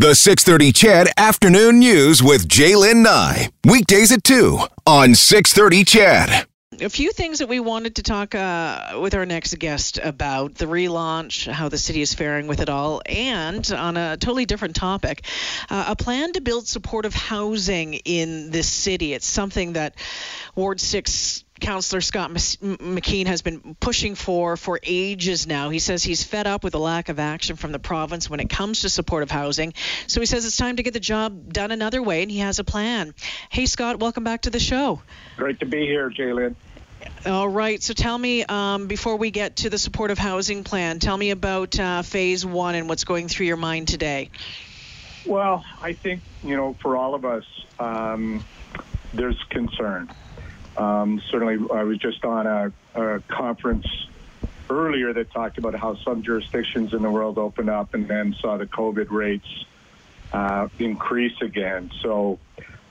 The 630 CHED Afternoon News with Jaylen Nye. Weekdays at 2 on 630 CHED. A few things that we wanted to talk uh, with our next guest about the relaunch, how the city is faring with it all, and on a totally different topic, uh, a plan to build supportive housing in this city. It's something that Ward 6 Councillor Scott McKeen has been pushing for for ages now. He says he's fed up with the lack of action from the province when it comes to supportive housing. So he says it's time to get the job done another way, and he has a plan. Hey, Scott, welcome back to the show. Great to be here, Jalen. All right. So tell me, um, before we get to the supportive housing plan, tell me about uh, phase one and what's going through your mind today. Well, I think, you know, for all of us, um, there's concern. Um, certainly, I was just on a, a, conference earlier that talked about how some jurisdictions in the world opened up and then saw the COVID rates uh, increase again. So,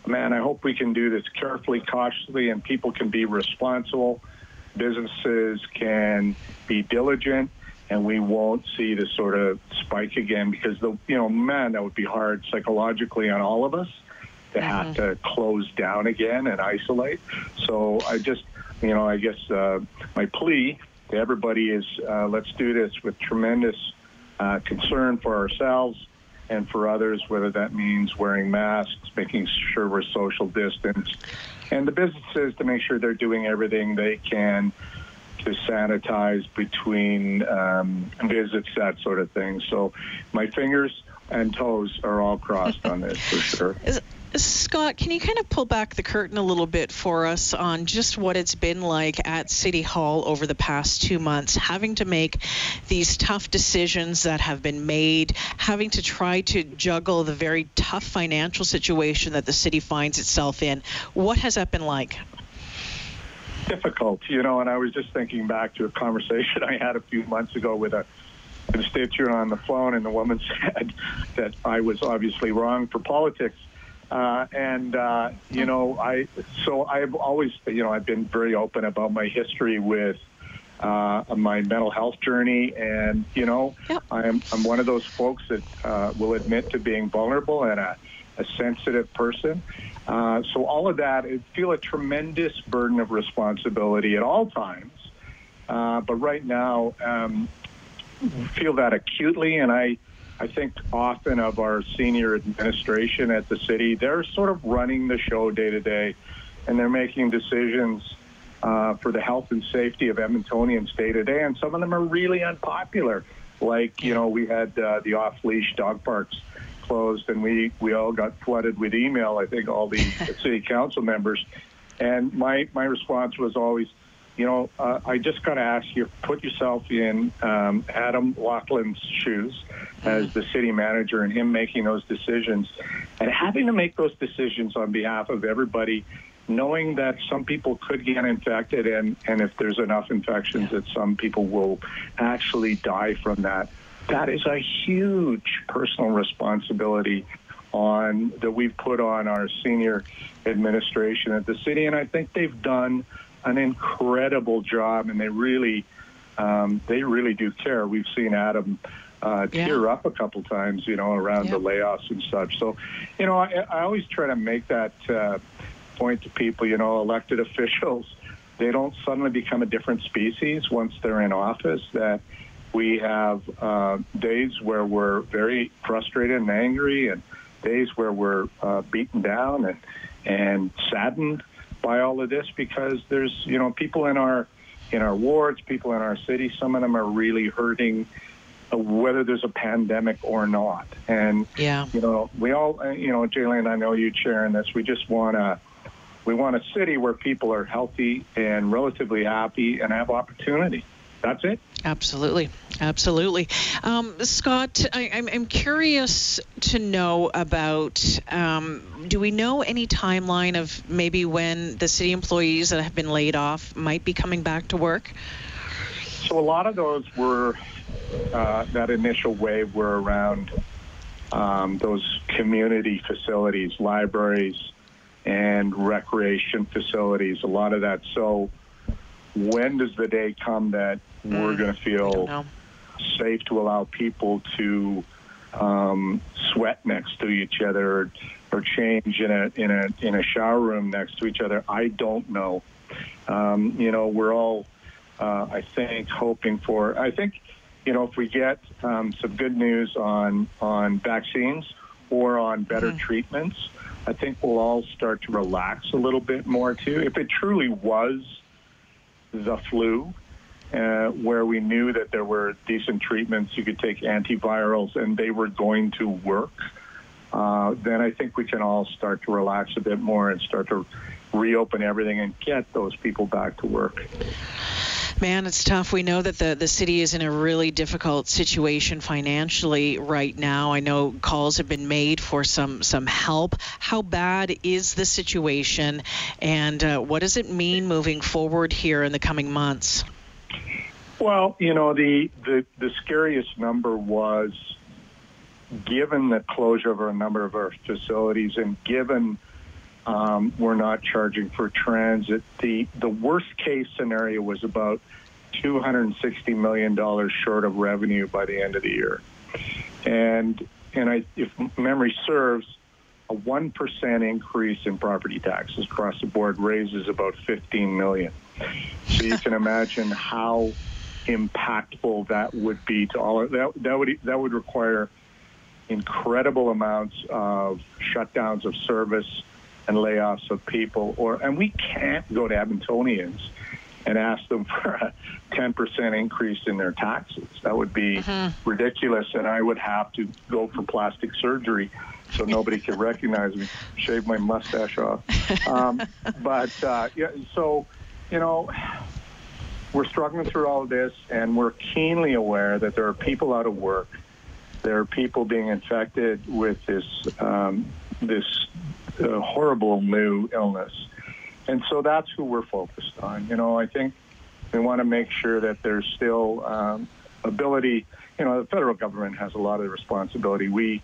man, I hope we can do this carefully, cautiously, and people can be responsible. Businesses can be diligent, and we won't see this sort of spike again because the you know, man, that would be hard psychologically on all of us to mm-hmm. have to close down again and isolate. So I just, you know, I guess uh, my plea to everybody is uh, let's do this with tremendous uh, concern for ourselves and for others, whether that means wearing masks, making sure we're social distance, and the businesses to make sure they're doing everything they can to sanitize between um, visits, that sort of thing. So my fingers and toes are all crossed on this for sure. Scott, can you kind of pull back the curtain a little bit for us on just what it's been like at City Hall over the past two months, having to make these tough decisions that have been made, having to try to juggle the very tough financial situation that the city finds itself in? What has that been like? Difficult, you know, and I was just thinking back to a conversation I had a few months ago with a constituent on the phone, and the woman said that I was obviously wrong for politics uh, and uh, you know, I so I've always you know I've been very open about my history with uh, my mental health journey, and you know, yep. I'm I'm one of those folks that uh, will admit to being vulnerable and a, a sensitive person. Uh, so all of that, I feel a tremendous burden of responsibility at all times. Uh, but right now, um, feel that acutely, and I I think often of our senior administration at the city, they're sort of running the show day to day, and they're making decisions uh, for the health and safety of Edmontonians day to day, and some of them are really unpopular. Like you know, we had uh, the off-leash dog parks closed, and we we all got flooded with email. I think all the city council members, and my my response was always you know, uh, I just got to ask you, put yourself in um, Adam Laughlin's shoes as the city manager and him making those decisions and having to make those decisions on behalf of everybody, knowing that some people could get infected and, and if there's enough infections that some people will actually die from that. That is a huge personal responsibility on that we've put on our senior administration at the city, and I think they've done an incredible job, and they really, um, they really do care. We've seen Adam uh, tear yeah. up a couple times, you know, around yeah. the layoffs and such. So, you know, I, I always try to make that uh, point to people. You know, elected officials, they don't suddenly become a different species once they're in office. That we have uh, days where we're very frustrated and angry, and days where we're uh, beaten down and and saddened by all of this because there's you know people in our in our wards, people in our city. Some of them are really hurting, uh, whether there's a pandemic or not. And yeah, you know, we all, uh, you know, Jalen, I know you sharing this. We just want to. We want a city where people are healthy and relatively happy and have opportunity. That's it. Absolutely. Absolutely. Um, Scott, I, am curious to know about um, do we know any timeline of maybe when the city employees that have been laid off might be coming back to work? So, a lot of those were, uh, that initial wave were around um, those community facilities, libraries, and recreation facilities, a lot of that. So, when does the day come that mm, we're going to feel safe to allow people to um, sweat next to each other or, or change in a in a in a shower room next to each other. I don't know. Um, you know, we're all, uh, I think, hoping for. I think, you know, if we get um, some good news on on vaccines or on better mm-hmm. treatments, I think we'll all start to relax a little bit more too. If it truly was the flu, uh, where we knew that there were decent treatments, you could take antivirals, and they were going to work, uh, then I think we can all start to relax a bit more and start to reopen everything and get those people back to work. Man, it's tough. We know that the, the city is in a really difficult situation financially right now. I know calls have been made for some, some help. How bad is the situation, and uh, what does it mean moving forward here in the coming months? Well, you know, the, the, the scariest number was given the closure of a number of our facilities and given um, we're not charging for transit, the, the worst case scenario was about $260 million short of revenue by the end of the year. And, and I, if memory serves, a 1% increase in property taxes across the board raises about 15 million. So you can imagine how impactful that would be to all of that. That would that would require incredible amounts of shutdowns of service and layoffs of people. Or and we can't go to Edmontonians and ask them for a 10% increase in their taxes. That would be mm-hmm. ridiculous, and I would have to go for plastic surgery so nobody could recognize me, shave my mustache off. Um, but uh, yeah, so you know we're struggling through all of this, and we're keenly aware that there are people out of work. There are people being infected with this um, this uh, horrible new illness, and so that's who we're focused on. You know, I think we want to make sure that there's still um, ability. You know, the federal government has a lot of responsibility. We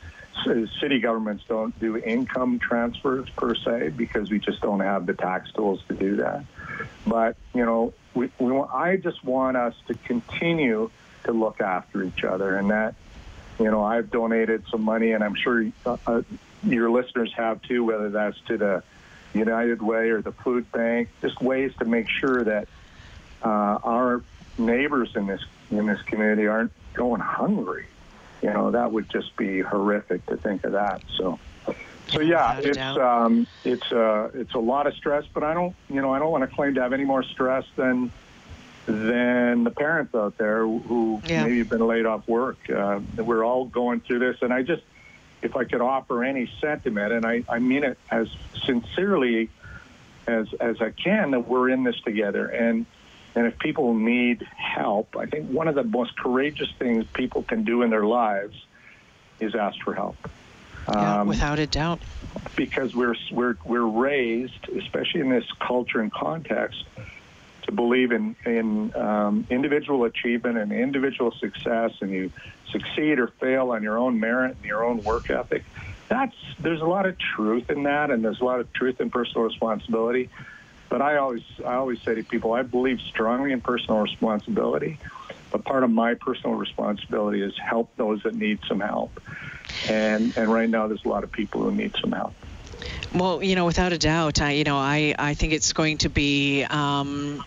city governments don't do income transfers per se because we just don't have the tax tools to do that. But you know, we, we want, I just want us to continue to look after each other, and that you know I've donated some money, and I'm sure uh, uh, your listeners have too, whether that's to the United Way or the food bank, just ways to make sure that uh, our neighbors in this in this community aren't going hungry. You know, that would just be horrific to think of that. So. So yeah, it's um, it's uh, it's a lot of stress, but I don't you know I don't want to claim to have any more stress than than the parents out there who yeah. maybe have been laid off work. Uh, we're all going through this, and I just if I could offer any sentiment, and I, I mean it as sincerely as as I can, that we're in this together, and and if people need help, I think one of the most courageous things people can do in their lives is ask for help. Yeah, um, without a doubt. Because we're we're we're raised, especially in this culture and context, to believe in in um, individual achievement and individual success, and you succeed or fail on your own merit and your own work ethic. That's there's a lot of truth in that, and there's a lot of truth in personal responsibility. But I always I always say to people, I believe strongly in personal responsibility. But part of my personal responsibility is help those that need some help. And and right now there's a lot of people who need some help. Well, you know, without a doubt, I, you know, I, I think it's going to be um,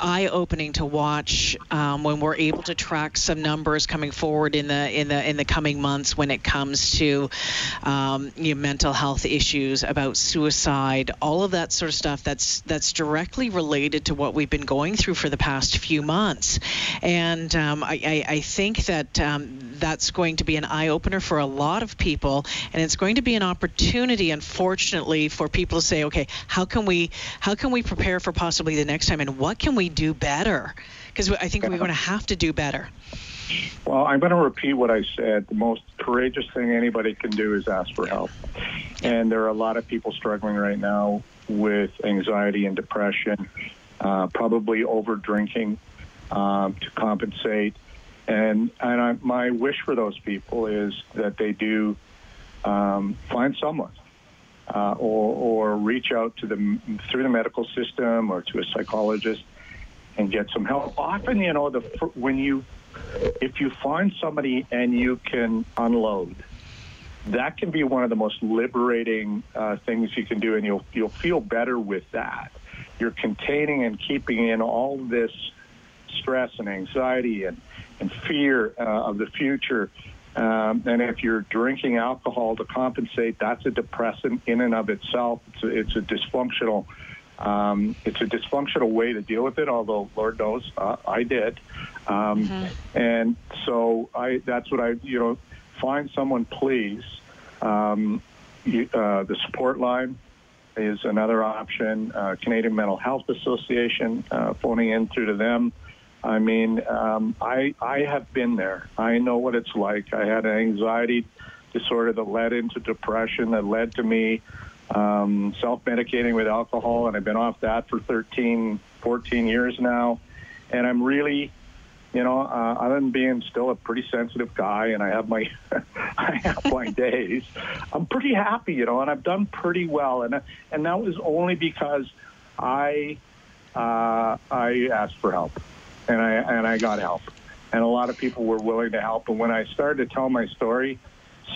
eye opening to watch um, when we're able to track some numbers coming forward in the in the in the coming months when it comes to um, you know, mental health issues about suicide all of that sort of stuff that's that's directly related to what we've been going through for the past few months. And um, I, I, I, think that um, that's going to be an eye opener for a lot of people. And it's going to be an opportunity unfortunately for people to say okay how can we how can we prepare for possibly the next time? And what can we do better? Because I think we're going to have to do better. Well, I'm going to repeat what I said. The most courageous thing anybody can do is ask for help. And there are a lot of people struggling right now with anxiety and depression, uh, probably over drinking um, to compensate. And and I, my wish for those people is that they do um, find someone uh, or, or reach out to them through the medical system or to a psychologist and get some help. Often, you know, the when you if you find somebody and you can unload, that can be one of the most liberating uh, things you can do, and you'll you'll feel better with that. You're containing and keeping in all this stress and anxiety and and fear uh, of the future. Um, and if you're drinking alcohol to compensate, that's a depressant in and of itself. It's a, it's a dysfunctional. Um, it's a dysfunctional way to deal with it. Although Lord knows uh, I did, um, mm-hmm. and so I. That's what I. You know, find someone, please. Um, you, uh, the support line is another option. Uh, Canadian Mental Health Association, uh, phoning in through to them. I mean, um, I I have been there. I know what it's like. I had an anxiety disorder that led into depression, that led to me um, self-medicating with alcohol, and I've been off that for 13, 14 years now. And I'm really, you know, uh, other than being still a pretty sensitive guy, and I have my I have my days, I'm pretty happy, you know, and I've done pretty well, and and that was only because I uh, I asked for help and I and I got help, and a lot of people were willing to help. And when I started to tell my story,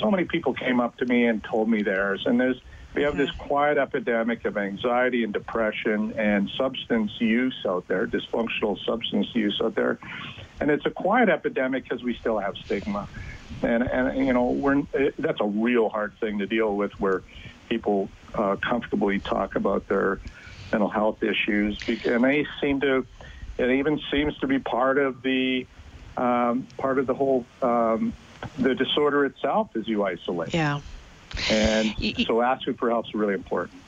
so many people came up to me and told me theirs. And there's we have this quiet epidemic of anxiety and depression and substance use out there, dysfunctional substance use out there, and it's a quiet epidemic because we still have stigma, and and you know we're that's a real hard thing to deal with where people uh, comfortably talk about their mental health issues, and they seem to it even seems to be part of the um, part of the whole um, the disorder itself as you isolate. Yeah. And so asking for help is really important.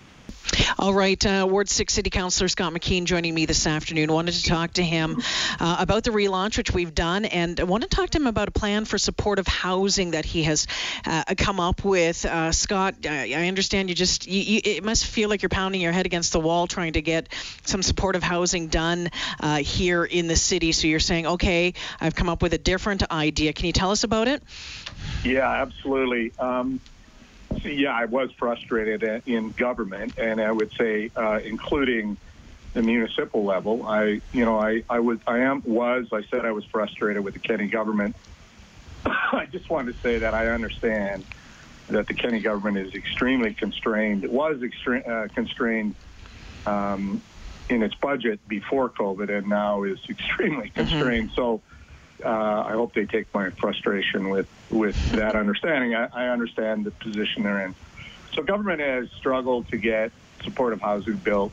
All right, uh, Ward 6 City Councillor Scott McKeen joining me this afternoon. Wanted to talk to him uh, about the relaunch, which we've done, and I want to talk to him about a plan for supportive housing that he has uh, come up with. Uh, Scott, I, I, understand you just, you, you, it must feel like you're pounding your head against the wall trying to get some supportive housing done uh, here in the city. So you're saying, okay, I've come up with a different idea. Can you tell us about it? Yeah, absolutely. Um, yeah, I was frustrated in government, and I would say, uh, including the municipal level. I, you know, I, I was, I am, was, I said I was frustrated with the Kenney government. I just wanted to say that I understand that the Kenney government is extremely constrained. It was extreme, uh, constrained um, in its budget before COVID, and now is extremely mm-hmm. constrained. Mm-hmm. So uh, I hope they take my frustration with with that understanding. I, I understand the position they're in. So government has struggled to get supportive housing built.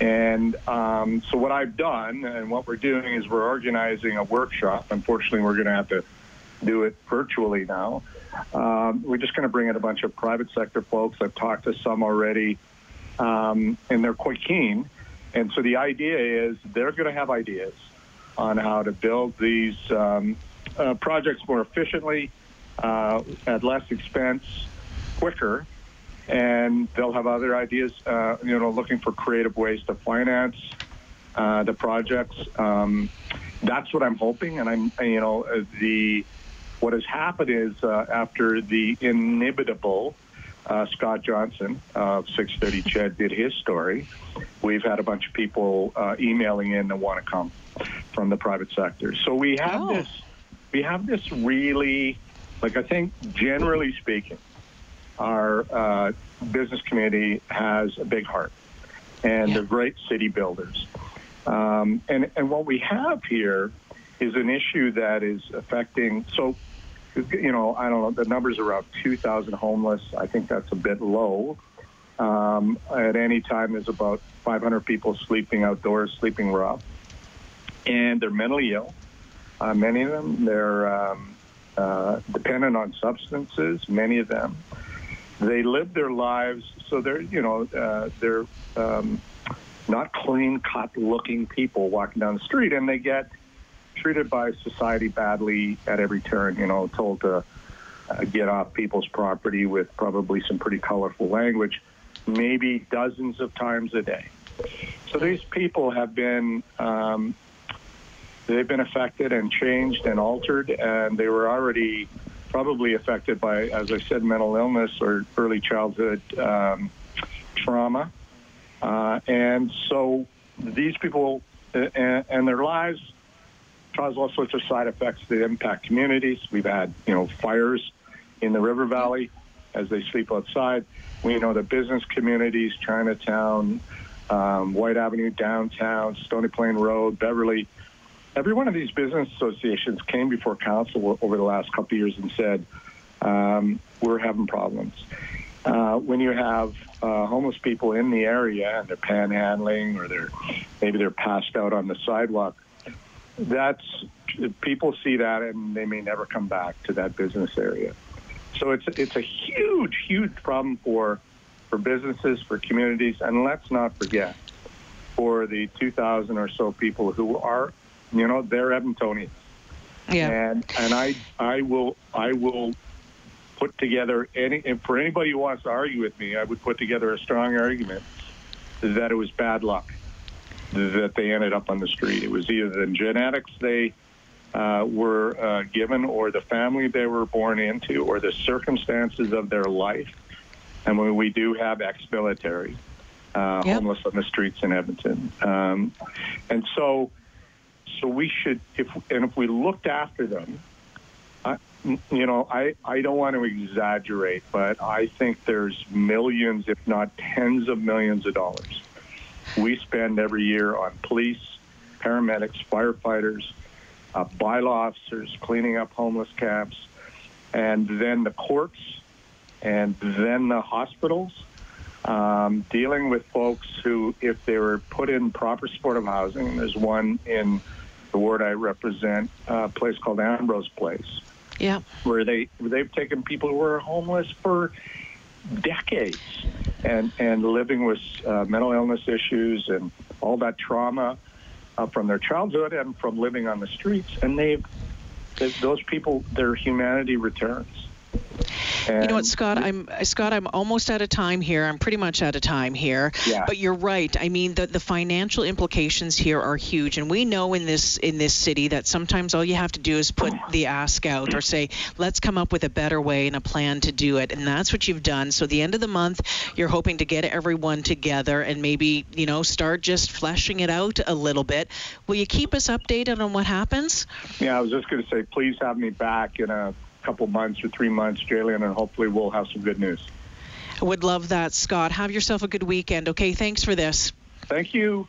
And um, so what I've done and what we're doing is we're organizing a workshop. Unfortunately, we're going to have to do it virtually now. Um, we're just going to bring in a bunch of private sector folks. I've talked to some already, um, and they're quite keen. And so the idea is they're going to have ideas on how to build these um, uh, projects more efficiently, uh, at less expense, quicker, and they'll have other ideas. Uh, you know, looking for creative ways to finance uh, the projects. Um, that's what I'm hoping, and I'm you know the what has happened is uh, after the inimitable. Uh, Scott Johnson of 630 CHED did his story. We've had a bunch of people uh, emailing in that want to come from the private sector. So we have oh. this, we have this really, like I think generally speaking, our uh, business community has a big heart, and yeah. they're great city builders. Um, and and what we have here is an issue that is affecting. So, you know, I don't know. The numbers are around 2,000 homeless. I think that's a bit low. Um, at any time, there's about 500 people sleeping outdoors, sleeping rough and they're mentally ill. Uh, many of them, they're um, uh, dependent on substances. Many of them, they live their lives so they're you know uh, they're um, not clean cut looking people walking down the street, and they get treated by society badly at every turn. You know, told to uh, get off people's property with probably some pretty colorful language, maybe dozens of times a day. So these people have been um, they've been affected and changed and altered, and they were already probably affected by, as I said, mental illness or early childhood um, trauma. Uh, and so these people uh, and, and, their lives cause all sorts of side effects that impact communities. We've had, you know, fires in the River Valley as they sleep outside. We know the business communities, Chinatown, um, Whyte Avenue downtown, Stony Plain Road, Beverly. Every one of these business associations came before council over the last couple of years and said, um, we're having problems. Uh, when you have uh, homeless people in the area and they're panhandling or they're maybe they're passed out on the sidewalk, that's people see that and they may never come back to that business area. So it's it's a huge, huge problem for for businesses, for communities, and let's not forget for the 2,000 or so people who are, you know, they're Edmontonians. Yeah. And and I I will I will put together any and for anybody who wants to argue with me, I would put together a strong argument that it was bad luck that they ended up on the street. It was either the genetics they uh, were uh, given, or the family they were born into, or the circumstances of their life. And when we do have ex-military uh, Yep. homeless on the streets in Edmonton, um, and so so we should if and if we looked after them. I, you know, I, I don't want to exaggerate, but I think there's millions, if not tens of millions of dollars we spend every year on police, paramedics, firefighters, uh, bylaw officers cleaning up homeless camps, and then the courts, and then the hospitals, um, dealing with folks who, if they were put in proper supportive housing, there's one in the ward I represent, a place called Ambrose Place, Yeah. where they they've taken people who were homeless for decades and and living with uh, mental illness issues and all that trauma uh, from their childhood and from living on the streets. And they've, they've those people their humanity returns You know what, Scott? I'm Scott. I'm almost out of time here. I'm pretty much out of time here. Yeah. But you're right. I mean, the the financial implications here are huge, and we know in this in this city that sometimes all you have to do is put the ask out or say, let's come up with a better way and a plan to do it, and that's what you've done. So the end of the month, you're hoping to get everyone together and maybe you know start just fleshing it out a little bit. Will you keep us updated on what happens? yeah i was just going to say please have me back in a couple months or three months jalen and hopefully we'll have some good news I would love that, Scott. Have yourself a good weekend. Okay, thanks for this. thank you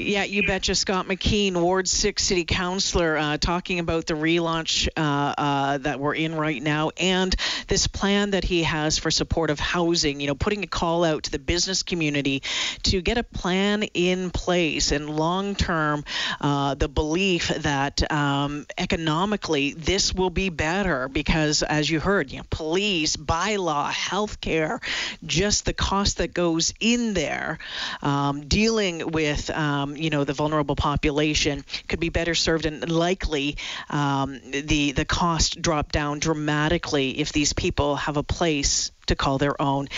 Yeah, you betcha. Scott McKeen, Ward 6 City Councillor, uh, talking about the relaunch uh, uh, that we're in right now and this plan that he has for supportive housing. You know, putting a call out to the business community to get a plan in place and long term, uh, the belief that um, economically this will be better because, as you heard, you know, police, bylaw, healthcare, just the cost that goes in there, um, dealing with. Um, you know the vulnerable population could be better served and likely um, the the cost drop down dramatically if these people have a place to call their own